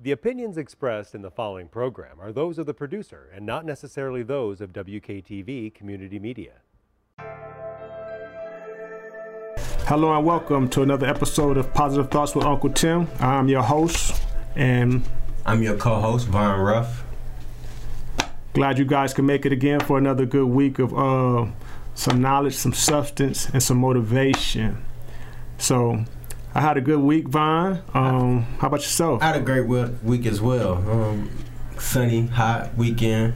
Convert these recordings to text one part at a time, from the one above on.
The opinions expressed in the following program are those of the producer and not necessarily those of WKTV Community Media. Hello and welcome to another episode of Positive Thoughts with Uncle Tim. I'm your host and I'm your co-host Von Ruff. Glad you guys can make it again for another good week of uh, some knowledge, some substance, and some motivation. So I had a good week, Vaughn. Um, how about yourself? I had a great week as well. Um, sunny, hot weekend.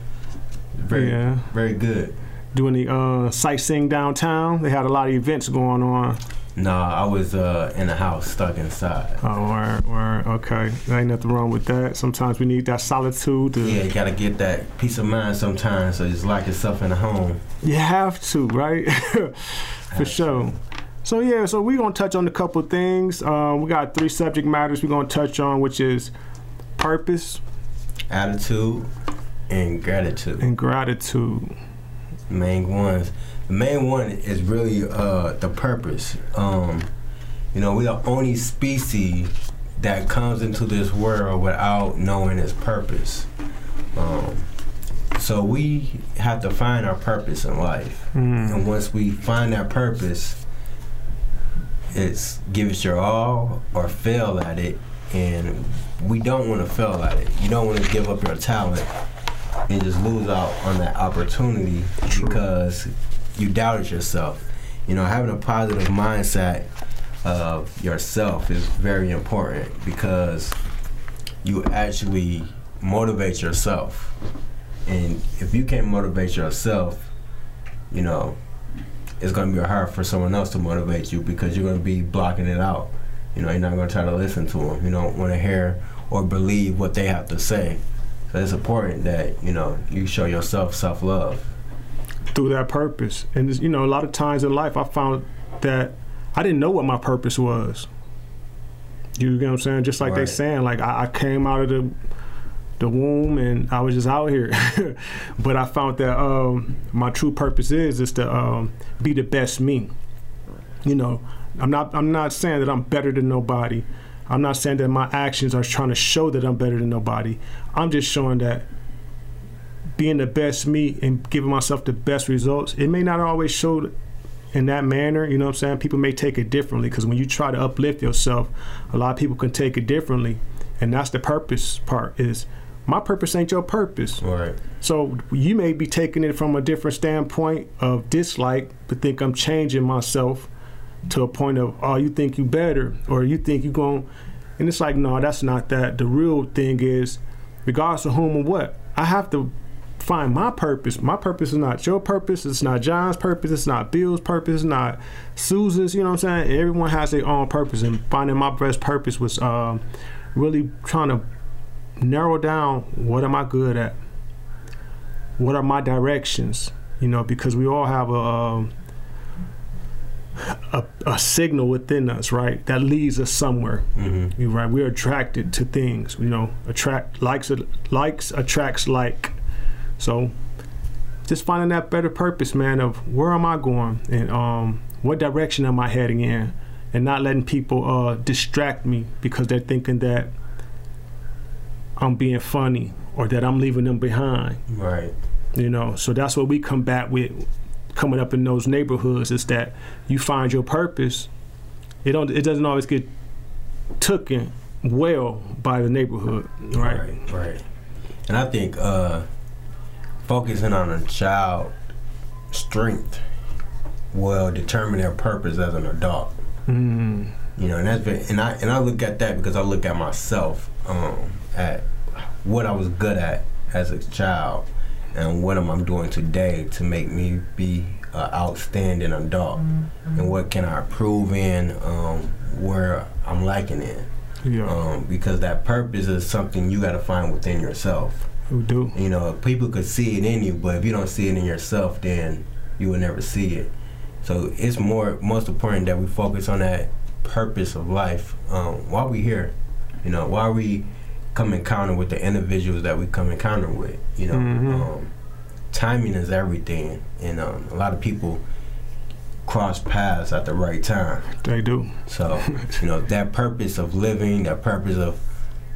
Very, yeah. very good. Doing the uh, sightseeing downtown. They had a lot of events going on. No, I was uh, in the house, stuck inside. Oh, word, word. Okay, there ain't nothing wrong with that. Sometimes we need that solitude. To yeah, you gotta get that peace of mind sometimes. So just lock yourself in the home. You have to, right? For sure. So yeah, so we're gonna touch on a couple things. Um, we got three subject matters we're gonna touch on, which is purpose, attitude, and gratitude. And gratitude. Main ones the main one is really uh, the purpose. Um, you know, we're the only species that comes into this world without knowing its purpose. Um, so we have to find our purpose in life, mm. and once we find that purpose, it's give it your all or fail at it. And we don't want to fail at it. You don't want to give up your talent and just lose out on that opportunity True. because you doubted yourself. You know, having a positive mindset of yourself is very important because you actually motivate yourself. And if you can't motivate yourself, you know, it's going to be hard for someone else to motivate you because you're going to be blocking it out. You know, you're not going to try to listen to them. You don't want to hear or believe what they have to say. So it's important that, you know, you show yourself self love through that purpose. And you know, a lot of times in life, I found that I didn't know what my purpose was. You know what I'm saying? Just like right. they saying, like I, I, came out of the the womb and I was just out here. but I found that um, my true purpose is is to um, be the best me. You know, I'm not I'm not saying that I'm better than nobody. I'm not saying that my actions are trying to show that I'm better than nobody. I'm just showing that being the best me and giving myself the best results, it may not always show in that manner. You know what I'm saying? People may take it differently because when you try to uplift yourself, a lot of people can take it differently, and that's the purpose part. Is my purpose ain't your purpose. Right. So you may be taking it from a different standpoint of dislike, but think I'm changing myself to a point of oh you think you better or you think you're going and it's like no that's not that the real thing is regardless of whom or what i have to find my purpose. My purpose is not your purpose. It's not John's purpose. It's not Bill's purpose. It's not Susan's. You know what I'm saying? Everyone has their own purpose. And finding my best purpose was uh, really trying to narrow down what am I good at? What are my directions? You know, because we all have a, um, a, a, signal within us, right, that leads us somewhere. Mm-hmm. Right, we're attracted to things. You know, attract likes likes attracts like. So just finding that better purpose, man, of where am I going and um, what direction am I heading in, and not letting people uh, distract me because they're thinking that I'm being funny or that I'm leaving them behind. Right. You know, so that's what we combat with coming up in those neighborhoods is that you find your purpose. It don't. It doesn't always get taken well by the neighborhood. Right. Right. right. And I think. Uh, focusing on a child strength will determine their purpose as an adult. Mm. You know, and that's been, and I and I look at that because I look at myself um, at what I was good at as a child and what am I doing today to make me be an outstanding adult mm-hmm. and what can I improve in um, where I'm lacking in. Yeah. Um, because that purpose is something you got to find within yourself. Who do? You know, people could see it in you, but if you don't see it in yourself, then you will never see it. So it's more most important that we focus on that purpose of life um, while we here. You know, while we come encounter with the individuals that we come encounter with. You know, mm-hmm. um, timing is everything, and um, a lot of people cross paths at the right time. They do. So, you know, that purpose of living, that purpose of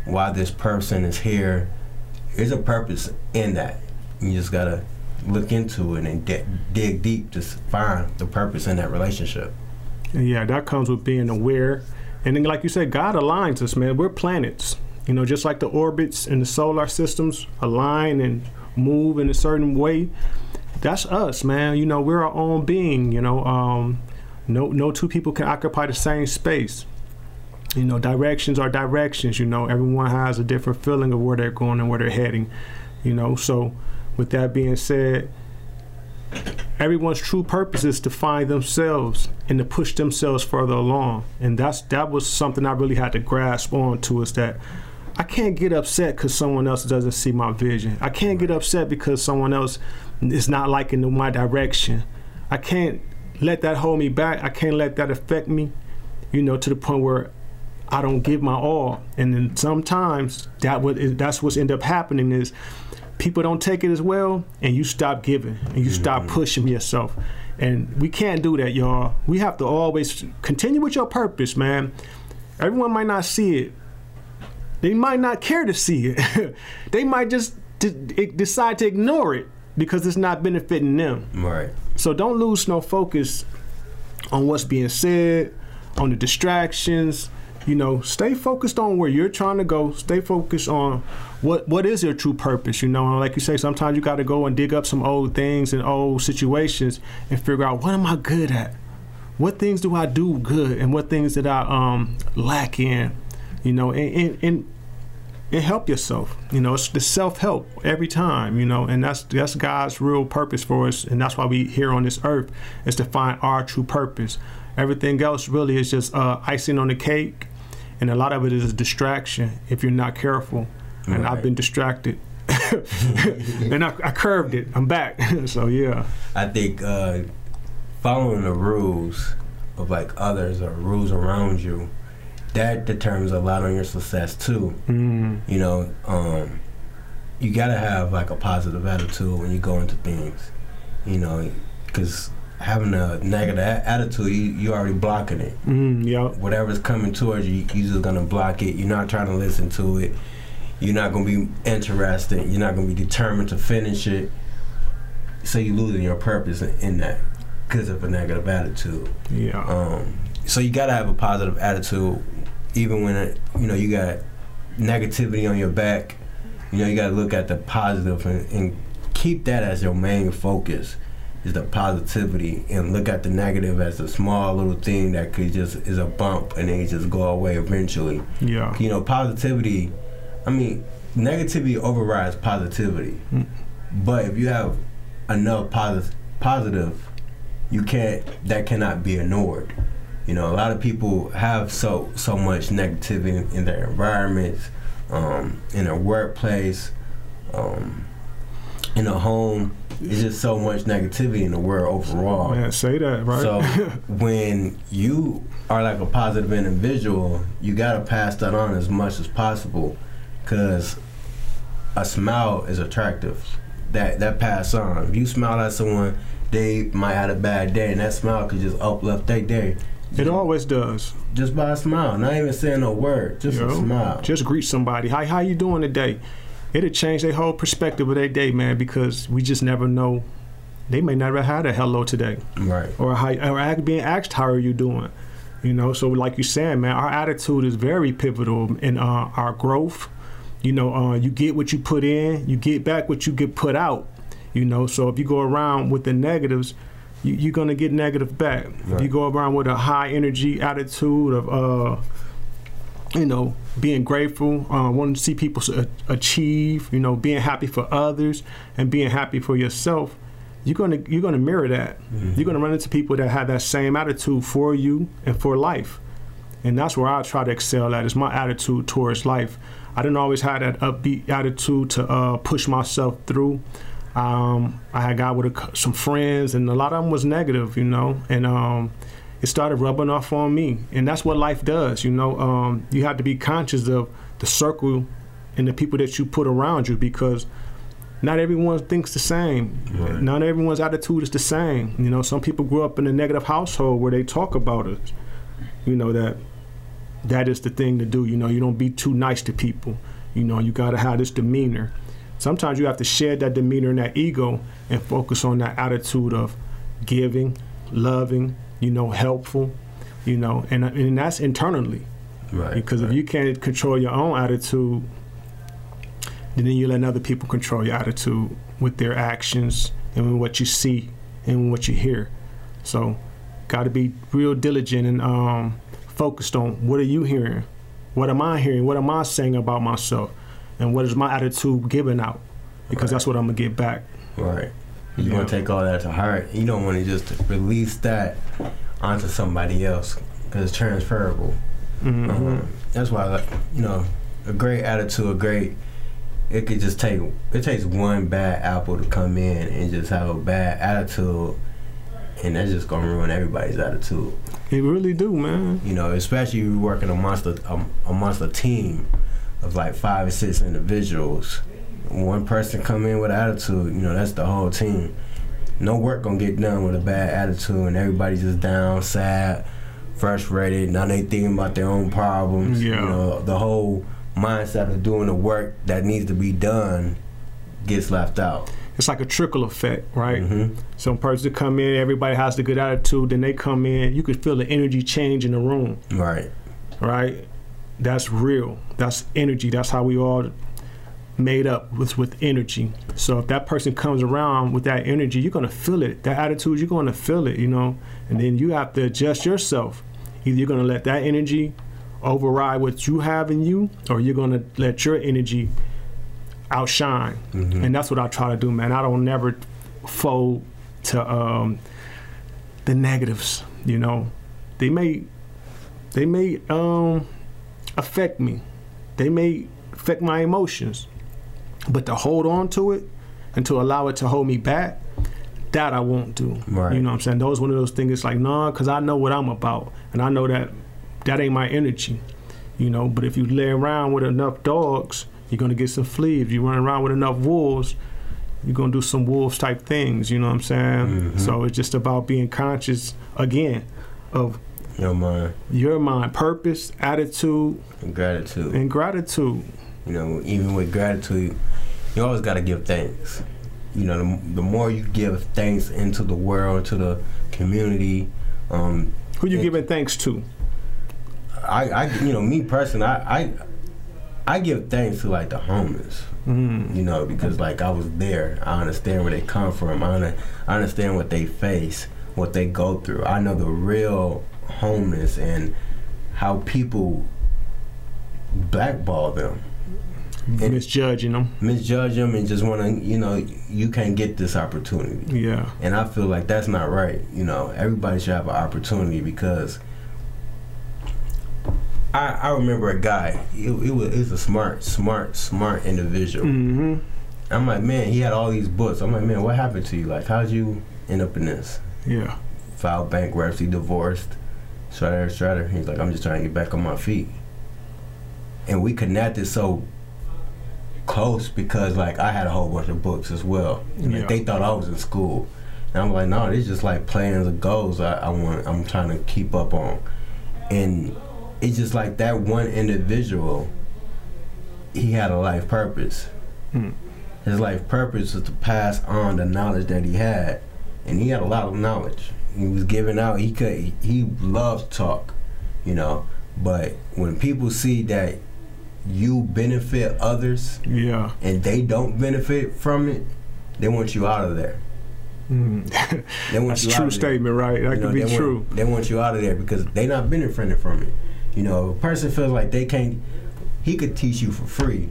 why this person is here. There's a purpose in that. You just gotta look into it and de- dig deep to find the purpose in that relationship. Yeah, that comes with being aware. And then, like you said, God aligns us, man. We're planets. You know, just like the orbits and the solar systems align and move in a certain way. That's us, man. You know, we're our own being. You know, um, no, no two people can occupy the same space. You know, directions are directions. You know, everyone has a different feeling of where they're going and where they're heading. You know, so with that being said, everyone's true purpose is to find themselves and to push themselves further along. And that's that was something I really had to grasp on to is that I can't get upset because someone else doesn't see my vision. I can't get upset because someone else is not liking my direction. I can't let that hold me back. I can't let that affect me, you know, to the point where I don't give my all. And then sometimes that what that's what's end up happening is people don't take it as well, and you stop giving and you stop mm-hmm. pushing yourself. And we can't do that, y'all. We have to always continue with your purpose, man. Everyone might not see it. They might not care to see it. they might just d- decide to ignore it because it's not benefiting them. Right. So don't lose no focus on what's being said, on the distractions. You know, stay focused on where you're trying to go. Stay focused on what what is your true purpose. You know, and like you say, sometimes you got to go and dig up some old things and old situations and figure out what am I good at. What things do I do good, and what things that I um, lack in. You know, and, and, and and help yourself. You know, it's the self help every time. You know, and that's that's God's real purpose for us, and that's why we here on this earth is to find our true purpose. Everything else really is just uh, icing on the cake, and a lot of it is a distraction if you're not careful. And Right. I've been distracted, and I, I curved it. I'm back. so yeah, I think uh, following the rules of like others or rules around you, that determines a lot on your success too. mm, You know, um, you gotta have like a positive attitude when you go into things. You know, because having a negative a- attitude, you you already blocking it. mm, yeah, Whatever's coming towards you, you just gonna block it. You're not trying to listen to it. You're not gonna be interested. You're not gonna be determined to finish it. So you're losing your purpose in, in that because of a negative attitude. yeah, Um, so you gotta have a positive attitude, even when it, you know you got negativity on your back. You know you gotta look at the positive and, and keep that as your main focus. Is the positivity and look at the negative as a small little thing that could just is a bump and then just go away eventually. yeah, You know, positivity. I mean, negativity overrides positivity. Mm. But if you have enough posi- positive, you can't. That cannot be ignored. You know, a lot of people have so so much negativity in their environments, um, in their workplace, um, in a home. It's just so much negativity in the world overall. man, say that right. So when you are like a positive individual, you gotta pass that on as much as possible, because a smile is attractive. That that pass on. If you smile at someone, they might have a bad day, and that smile could just uplift their day. It always does. Just by a smile, not even saying a word, just Yo, a smile. Just greet somebody. Hi, how you doing today? It'll change their whole perspective of their day, man, because we just never know. They may never had a hello today, right. or how, or being asked, "How are you doing?" You know, so like you said, man, our attitude is very pivotal in uh, our growth. You know, uh, you get what you put in, you get back what you get put out. You know, so if you go around with the negatives, you, you're gonna get negative back. If you go around with a high energy attitude of, uh, you know, being grateful, uh, wanting to see people achieve, you know, being happy for others and being happy for yourself, you're gonna you're gonna mirror that. You're gonna run into people that have that same attitude for you and for life, and that's where I try to excel at. Is my attitude towards life. I didn't always have that upbeat attitude to uh, push myself through. Um, I had got with a, some friends, and a lot of them was negative, you know, and um, it started rubbing off on me. And that's what life does, you know. Um, you have to be conscious of the circle and the people that you put around you because not everyone thinks the same. Right. Not everyone's attitude is the same. You know, some people grew up in a negative household where they talk about it. You know that that is the thing to do. You know, you don't be too nice to people. You know, you got to have this demeanor. Sometimes you have to shed that demeanor and that ego and focus on that attitude of giving, loving, you know, helpful, you know, and and that's internally. Right. Because right. if you can't control your own attitude, then you let other people control your attitude with their actions and what you see and what you hear. So, got to be real diligent and um, focused on what are you hearing, what am I hearing, what am I saying about myself, and what is my attitude giving out, because Right. that's what I'm gonna get back. Right. You Yeah. want to take all that to heart. You don't want to just release that onto somebody else because it's transferable. Mhm. Um, that's why, like, you know, a great attitude, a great. It could just take. It takes one bad apple to come in and just have a bad attitude, and that's just gonna ruin everybody's attitude. It really do, man. You know, especially if you're working amongst a, um, amongst a team of like five or six individuals. One person come in with attitude, you know, that's the whole team. No work gonna get done with a bad attitude, and everybody's just down, sad, frustrated. Now they thinking about their own problems. Yeah. You know, the whole mindset of doing the work that needs to be done gets left out. It's like a trickle effect, right? hmm Some person come in, everybody has the good attitude, then they come in, you could feel the energy change in the room, Right. right? That's real. That's energy. That's how we all made up with with energy. So if that person comes around with that energy, you're gonna feel it. That attitude, you're gonna feel it, you know. And then you have to adjust yourself. Either you're gonna let that energy override what you have in you, or you're gonna let your energy outshine. Mhm. And that's what I try to do, man. I don't never fold to um, the negatives. You know, they may they may um, affect me. They may affect my emotions, but to hold on to it and to allow it to hold me back, that I won't do. Right. You know what I'm saying? Those one of those things. It's like nah, because I know what I'm about, and I know that that ain't my energy. You know, but if you lay around with enough dogs, you're gonna get some fleas. If you run around with enough wolves, you're gonna do some wolves type things. You know what I'm saying? Mhm. So it's just about being conscious again of Your mind your mind, purpose, attitude, and gratitude. and gratitude. You know, even with gratitude, you always got to give thanks. You know, the, the more you give thanks into the world, to the community, um, Who you giving thanks to? I, I, you know, me personally, I, I, I give thanks to like the homeless. Mm. You know, because like I was there, I understand where they come from. I, I understand what they face, what they go through. I know the real homeless and how people blackball them. And- Misjudging them. misjudge them and just want to, you know, you can't get this opportunity. Yeah. And I feel like that's not right. You know, everybody should have an opportunity because I, I remember a guy. It, it was it was a smart, smart, smart individual. Mm-hmm. I'm like, man, he had all these books. I'm like, man, what happened to you? Like, how'd you end up in this? Yeah. Filed bankruptcy, divorced, shredder, shredder. He's like, I'm just trying to get back on my feet. And we connected so close because like I had a whole bunch of books as well. And, like, they thought I was in school. And I'm like, no, it's just like plans and goals I, I want I'm trying to keep up on. And it's just like that one individual, he had a life purpose. Mm. His life purpose was to pass on the knowledge that he had. And he had a lot of knowledge. He was giving out, he could he loved talk, you know. But when people see that you benefit others Yeah. and they don't benefit from it, they want you out of there. Mm. They want That's you true statement, right? That You know, could be they true. Want, they want you out of there because they not benefiting from it. You know, a person feels like they can't. He could teach you for free,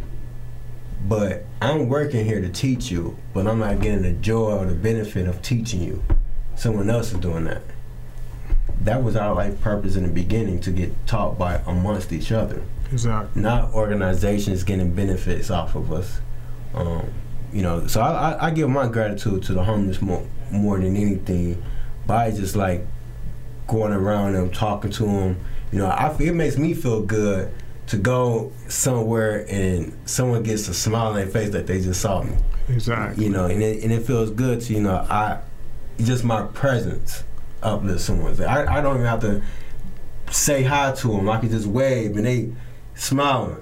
but I'm working here to teach you, but I'm not getting the joy or the benefit of teaching you. Someone else is doing that. That was our life purpose in the beginning to get taught by amongst each other Exactly. not organizations getting benefits off of us. Um, you know, so I, I, I give my gratitude to the homeless more, more than anything by just like going around and talking to them. You know, I it makes me feel good to go somewhere and someone gets a smile on their face that they just saw me. Exactly. You know, and it, and it feels good to you know I just my presence uplifts someone. I, I don't even have to say hi to them. I can just wave and they smiling.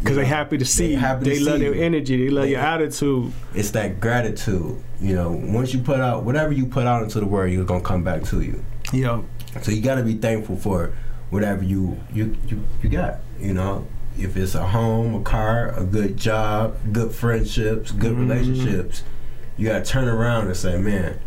Because they happy to see They you. happy They love your you. energy. They love They- your attitude. It's that gratitude. You know, once you put out whatever you put out into the world, you're gonna come back to you. Yo, So you gotta be thankful for whatever you you you, you got. You know, if it's a home, a car, a good job, good friendships, good Mhm. relationships, you gotta turn around and say, man.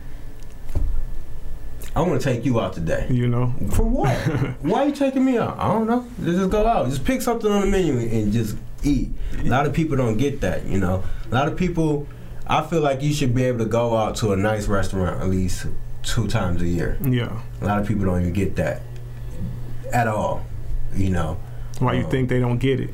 I want to take you out today. you know. For what? Why are you taking me out? I don't know. Let's just go out. Just pick something on the menu and just eat. A lot of people don't get that, you know. A lot of people, I feel like you should be able to go out to a nice restaurant at least two times a year. Yeah. A lot of people don't even get that at all, you know. Why you Oh. think they don't get it?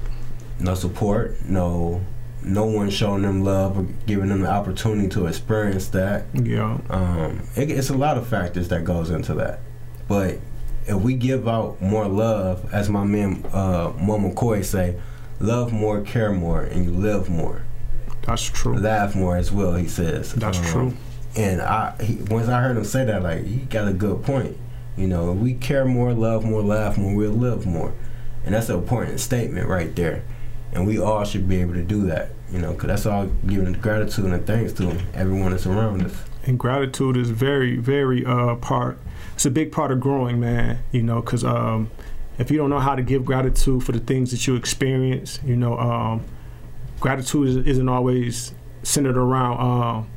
No support, no no one showing them love or giving them the opportunity to experience that. Yeah. Um, it, it's a lot of factors that goes into that. But if we give out more love, as my man uh, Mo McCoy say, love more, care more, and you live more. That's true. Laugh more as well, he says. That's Um, true. And I, he, once I heard him say that, like he got a good point. You know, if we care more, love more, laugh more, we'll live more, and that's an important statement right there. And we all should be able to do that. You know, because that's all giving gratitude and thanks to everyone that's around us. and gratitude is very very uh part it's a big part of growing man you know because um if you don't know how to give gratitude for the things that you experience you know um gratitude is, isn't always centered around um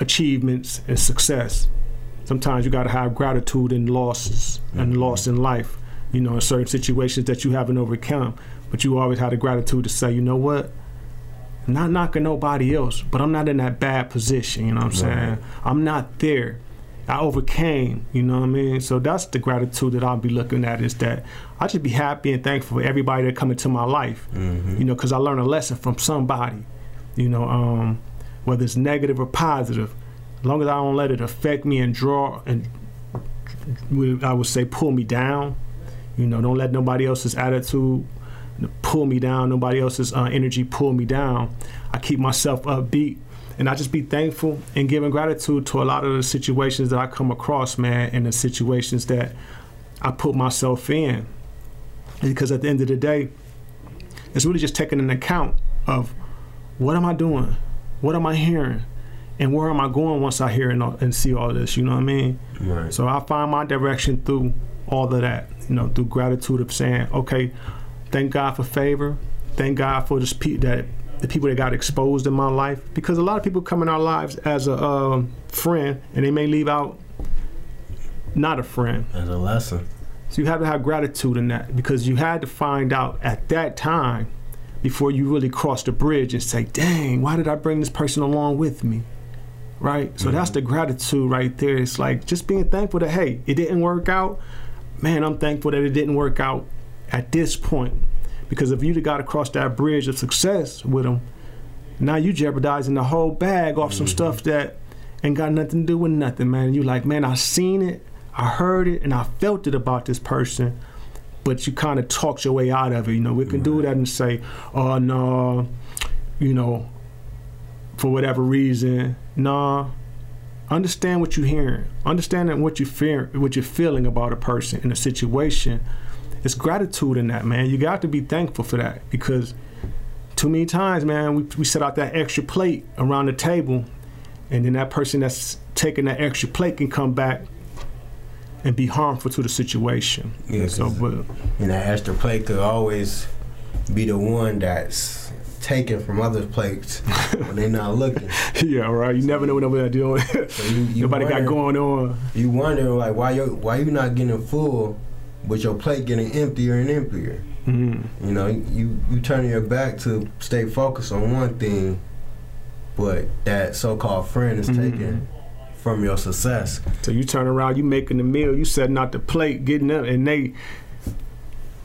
achievements and success sometimes you got to have gratitude in losses and Mhm. loss in life you know in certain situations that you haven't overcome but you always have the gratitude to say you know what not knocking nobody else, but I'm not in that bad position, you know what I'm saying? I'm not there. I overcame, you know what I mean? So that's the gratitude that I'll be looking at is that I just be happy and thankful for everybody that come into my life, Mm-hmm. you know, because I learned a lesson from somebody, you know, um, whether it's negative or positive. As long as I don't let it affect me and draw and I would say pull me down, you know, don't let nobody else's attitude pull me down, nobody else's uh, energy pull me down. I keep myself upbeat and I just be thankful and giving gratitude to a lot of the situations that I come across, man, and the situations that I put myself in. Because at the end of the day, it's really just taking an account of what am I doing? What am I hearing? And where am I going once I hear and, and see all this? You know what I mean? Right. So I find my direction through all of that, you know, through gratitude of saying, okay, thank God for favor, thank God for this pe- that the people that got exposed in my life, because a lot of people come in our lives as a um, friend, and they may leave out not a friend. As a lesson. So you have to have gratitude in that, because you had to find out at that time before you really cross the bridge and say, dang, why did I bring this person along with me? Right? So that's the gratitude right there. It's like just being thankful that, hey, it didn't work out. Man, I'm thankful that it didn't work out at this point. Because if you'd have got across that bridge of success with them, now you jeopardizing the whole bag off some mm-hmm. stuff that ain't got nothing to do with nothing, man. You like, man, I seen it, I heard it, and I felt it about this person, but you kind of talked your way out of it. You know, we can do that and say, oh no, you know, for whatever reason, nah. Understand what you're hearing. Understand that what you fear, what you're feeling about a person in a situation. It's gratitude in that, man. You got to be thankful for that because too many times, man, we, we set out that extra plate around the table, and then that person that's taking that extra plate can come back and be harmful to the situation. Yeah, So, but And that extra plate could always be the one that's taken from other plates when they're not looking. yeah, right. You never know what they're doing. So you, you Nobody got going on. You wonder like why you why you not getting full, but your plate getting emptier and emptier. Mhm. You know, you you turning your back to stay focused on one thing, but that so-called friend is Mhm. taken from your success. So you turn around, you making the meal, you setting out the plate, getting up, and they,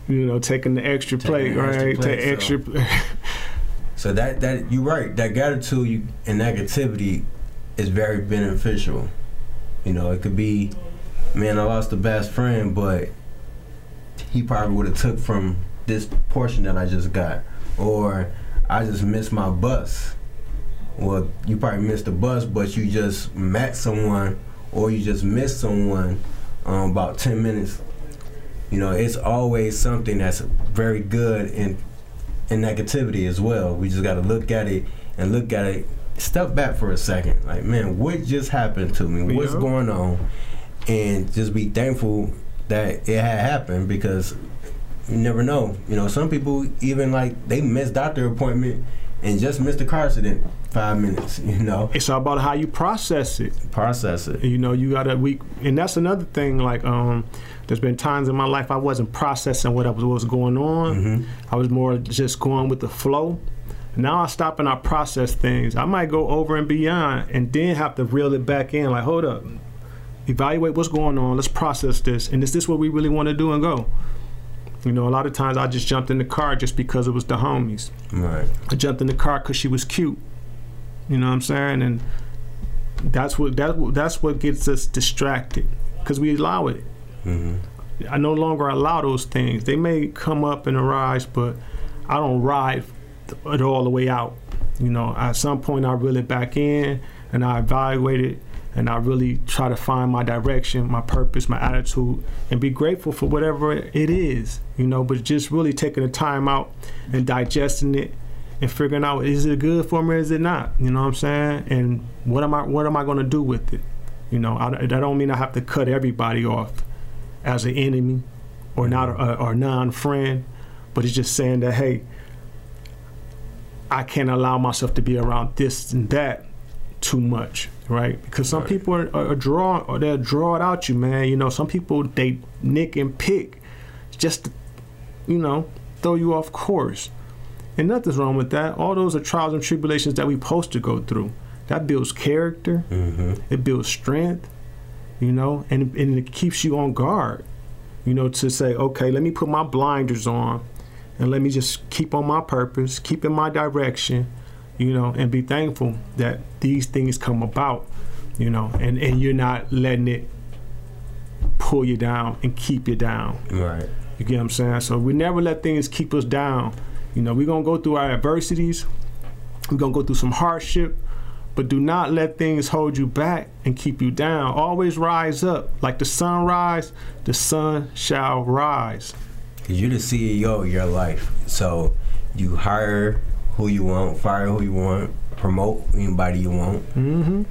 you know, taking the extra Taking plate, the extra right? plate, extra. So that that you're right. That gratitude you, and negativity is very beneficial. You know, it could be, man, I lost the best friend, but he probably would have took from this portion that I just got, or I just missed my bus. Well, you probably missed the bus, but you just met someone, or you just missed someone um, about ten minutes you know, it's always something that's very good in in negativity as well. We just got to look at it and look at it. Step back for a second. Like, man, what just happened to me? What's going on? And just be thankful that it had happened because you never know. You know, some people even like they miss doctor appointment and just missed the car accident five minutes. You know, It's all about how you process it. process it. You know, you gotta we and that's another thing. Like, um, there's been times in my life I wasn't processing what was what was going on. Mhm. I was more just going with the flow. Now I stop and I process things. I might go over and beyond, and then have to reel it back in. Like, hold up, evaluate what's going on. Let's process this, and is this what we really want to do and go? You know, a lot of times I just jumped in the car just because it was the homies. Right. I jumped in the car because she was cute. You know what I'm saying? And that's what that that's what gets us distracted because we allow it. hmm I no longer allow those things. They may come up and arise, but I don't ride it all the way out. You know, at some point I reel it back in and I evaluate it and I really try to find my direction, my purpose, my attitude, and be grateful for whatever it is. You know, but just really taking the time out and digesting it and figuring out is it good for me or is it not? You know what I'm saying? And what am I what am I going to do with it? You know, I, that don't mean I have to cut everybody off as an enemy or not or non-friend, but it's just saying that hey, I can't allow myself to be around this and that too much, right? Because some Right. people are, are, are draw or they'll draw it out you, man. You know, some people they nick and pick just to, you know throw you off course, and nothing's wrong with that. All those are trials and tribulations that we supposed to go through. That builds character. hmm It builds strength, you know, and, and it keeps you on guard, you know, to say, okay, let me put my blinders on and let me just keep on my purpose, keep in my direction, you know, and be thankful that these things come about, you know, and, and you're not letting it pull you down and keep you down. Right. You get what I'm saying? So we never let things keep us down. You know, we're gonna go through our adversities, we're gonna go through some hardship, but do not let things hold you back and keep you down. Always rise up. Like the sun rise, the sun shall rise. Cause you're the CEO of your life. So you hire who you want, fire who you want, promote anybody you want, Mm-hmm.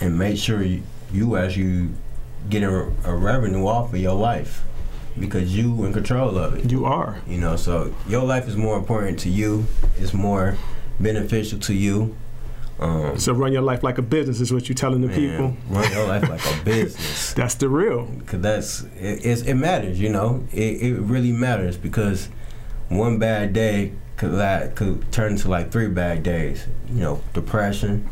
and make sure you, you as you get a, a revenue off of your life because you in control of it. You are. You know, so your life is more important to you. It's more beneficial to you. Um, So run your life like a business is what you're telling the man, people. run your life like a business. That's the real. Cause that's it, it matters, you know. It, it really matters because one bad day could la could turn into like three bad days. You know, depression.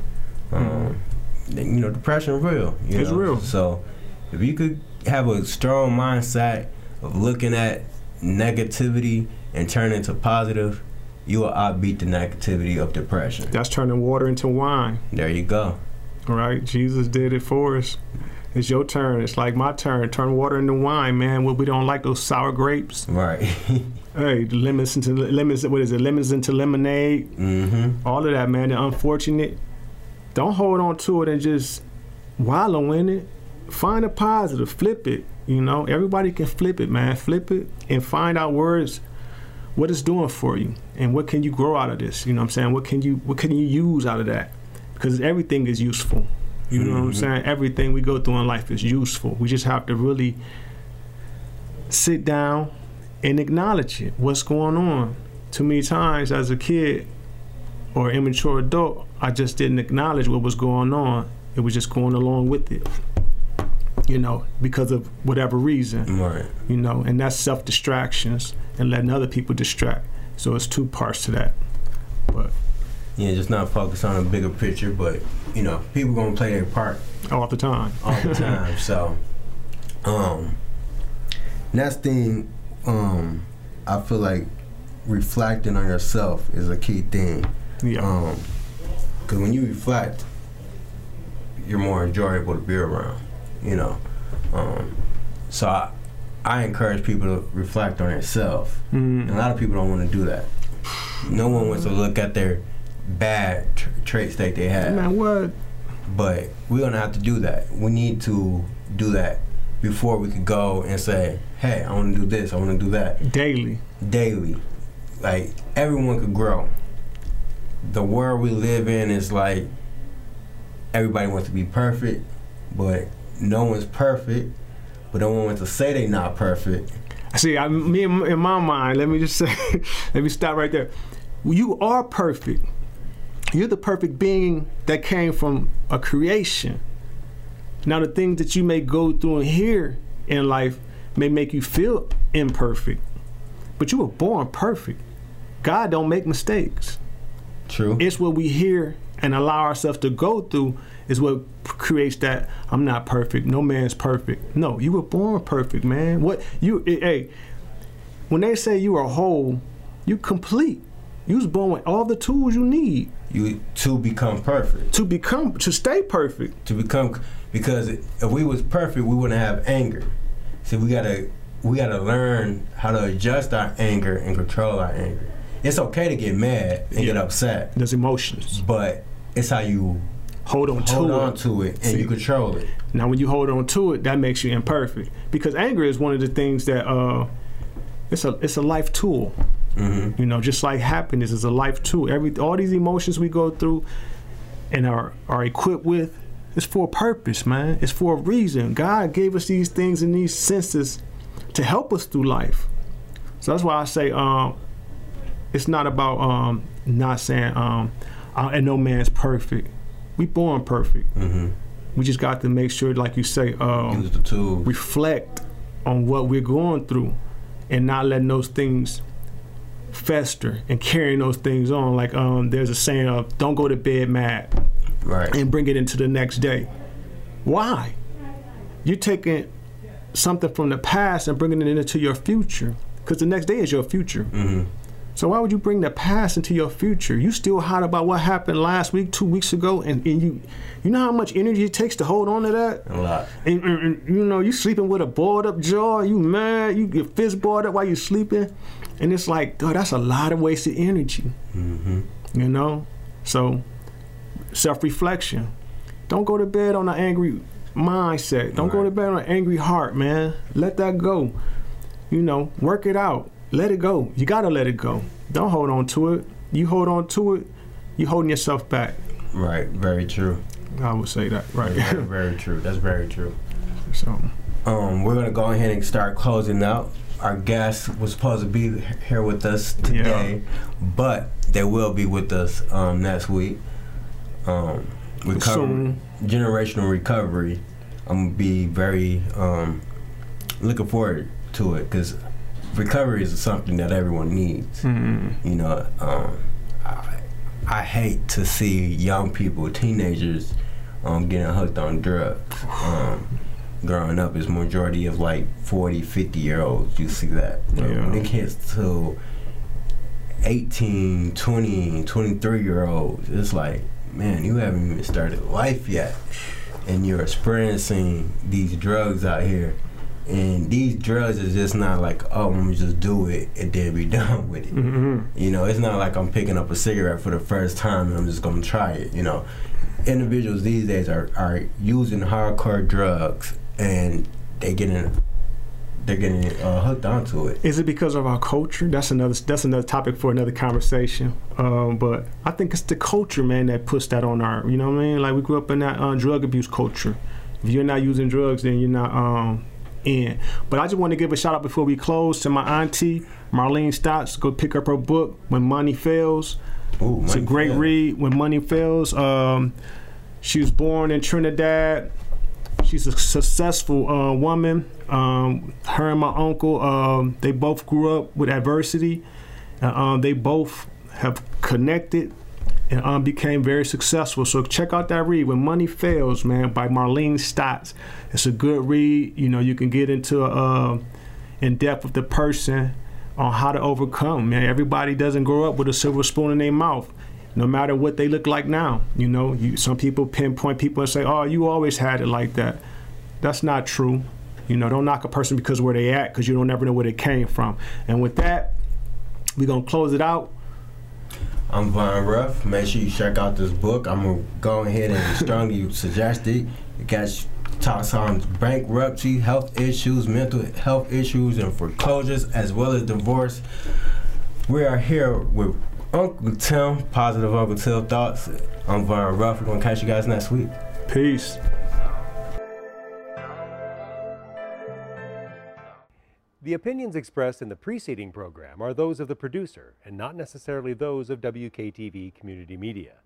Um, then, you know, depression real. You It's know? real. So if you could have a strong mindset of looking at negativity and turn it into positive, you will outbeat the negativity of depression. That's turning water into wine. There you go. Right? Jesus did it for us. It's your turn. It's like my turn. Turn water into wine, man. What we don't like those sour grapes. Right. Hey, lemons into lemons. What is it? Lemons into lemonade. mm-hmm. All of that, man. The unfortunate. Don't hold on to it and just wallow in it. Find a positive. Flip it. You know, everybody can flip it, man. Flip it and find out words, what it's doing for you, and what can you grow out of this. You know what I'm saying? What can you what can you use out of that? Because everything is useful. You know what I'm Mhm. saying? Everything we go through in life is useful. We just have to really sit down and acknowledge it. What's going on? Too many times as a kid or immature adult, I just didn't acknowledge what was going on. It was just going along with it. You know, because of whatever reason, Right. you know, and that's self distractions and letting other people distract. So it's two parts to that. But Yeah, just not focus on a bigger picture, but you know, people gonna play their part all the time. all the time. so, um, next thing, um, I feel like reflecting on yourself is a key thing. Yeah. Um, cause when you reflect, you're more enjoyable to be around. You know, um, so I, I encourage people to reflect on themselves. And a lot of people don't want to do that. No one wants to look at their bad tr- traits that they have. Man, what? But we're gonna have to do that. We need to do that before we could go and say, hey, I want to do this, I want to do that daily. daily. Like everyone could grow. The world we live in is like everybody wants to be perfect, but no one's perfect. But no one wants to say they not perfect. See, I, me in, my mind, let me just say, let me stop right there. You are perfect. You're the perfect being that came from a creation. Now, the things that you may go through and here in life may make you feel imperfect, but you were born perfect. God don't make mistakes. True. It's what we hear and allow ourselves to go through is what creates that I'm not perfect. No man's perfect. No, you were born perfect, man. What you eh, hey, when they say you are whole, you complete. You was born with all the tools you need you to become perfect. to become to stay perfect. To become because if we was perfect, we wouldn't have anger. So we gotta we gotta learn how to adjust our anger and control our anger. It's okay to get mad and get upset, There's emotions. but it's how you Hold on hold to on it. to it and See. you control it. Now, when you hold on to it, that makes you imperfect. Because anger is one of the things that uh, it's a it's a life tool. Mm-hmm. You know, just like happiness is a life tool. Every all these emotions we go through and are are equipped with, it's for a purpose, man. It's for a reason. God gave us these things and these senses to help us through life. So that's why I say um, it's not about um, not saying um, uh, and no man's perfect. We born perfect. Mm-hmm. We just got to make sure, like you say, um, Use the tools. reflect on what we're going through and not letting those things fester and carrying those things on. Like um, there's a saying of don't go to bed mad Right. and bring it into the next day. Why? You're taking something from the past and bringing it into your future because the next day is your future. Mm-hmm. So why would you bring the past into your future? You still hot about what happened last week, two weeks ago, and, and you, you know how much energy it takes to hold on to that. A lot. And, and- and, you know, you sleeping with a bored up jaw, you mad, you get fist bored up while you sleeping. And it's like, dude, that's a lot of wasted energy. Mm-hmm. You know? So self reflection. Don't go to bed on an angry mindset. Don't go to bed on an angry heart, man. Let that go. You know, work it out. Let it go. You gotta let it go. Don't hold on to it. You hold on to it, you're holding yourself back. Right. Very true. I would say that, right? Very, very true. That's very true. so Um, we're gonna go ahead and start closing out. Our guest was supposed to be here with us today, but they will be with us um, next week. Um, recovery, Soon. generational recovery. I'm gonna be very um, looking forward to it because recovery is something that everyone needs. mm, You know, um, I, I hate to see young people, teenagers, um, getting hooked on drugs. Um, growing up is majority of like 40, 50 year olds. You see that. Yeah. When it gets to 18, 20, 23 year olds, it's like, man, you haven't even started life yet. And you're experiencing these drugs out here. And these drugs is just not like, oh, let me just do it and then be done with it. hmm You know, it's not like I'm picking up a cigarette for the first time and I'm just gonna try it. You know, individuals these days are, are using hardcore drugs and they getting they're getting uh, hooked onto it. Is it because of our culture? That's another. That's another topic for another conversation. Um, but I think it's the culture, man, that puts that on our. You know what I mean? Like we grew up in that uh, drug abuse culture. If you're not using drugs, then you're not um, in. But I just want to give a shout out before we close to my auntie Marlene Stotts. Go pick up her book When Money Fails. Ooh, It's a great Feld. read. When Money Fails. Um, she was born in Trinidad. She's a successful uh, woman. Um, her and my uncle, um, they both grew up with adversity. Um, they both have connected and um, became very successful. So check out that read, When Money Fails, man, by Marlene Stotts. It's a good read. You know, you can get into uh, in depth with the person on how to overcome. Man, everybody doesn't grow up with a silver spoon in their mouth. No matter what they look like now, you know, you, some people pinpoint people and say, "Oh, you always had it like that." That's not true. You know, don't knock a person because where they at, because you don't never know where they came from. And with that, we're gonna close it out. I'm Von Ruff. Make sure you check out this book. I'm gonna go ahead and strongly suggest it. It guys talks on bankruptcy, health issues, mental health issues, and foreclosures, as well as divorce. We are here with Uncle Tim, Positive Uncle Tim Thoughts. I'm Vaughn Ruff. We're going to catch you guys next week. Peace. The opinions expressed in the preceding program are those of the producer and not necessarily those of WKTV Community Media.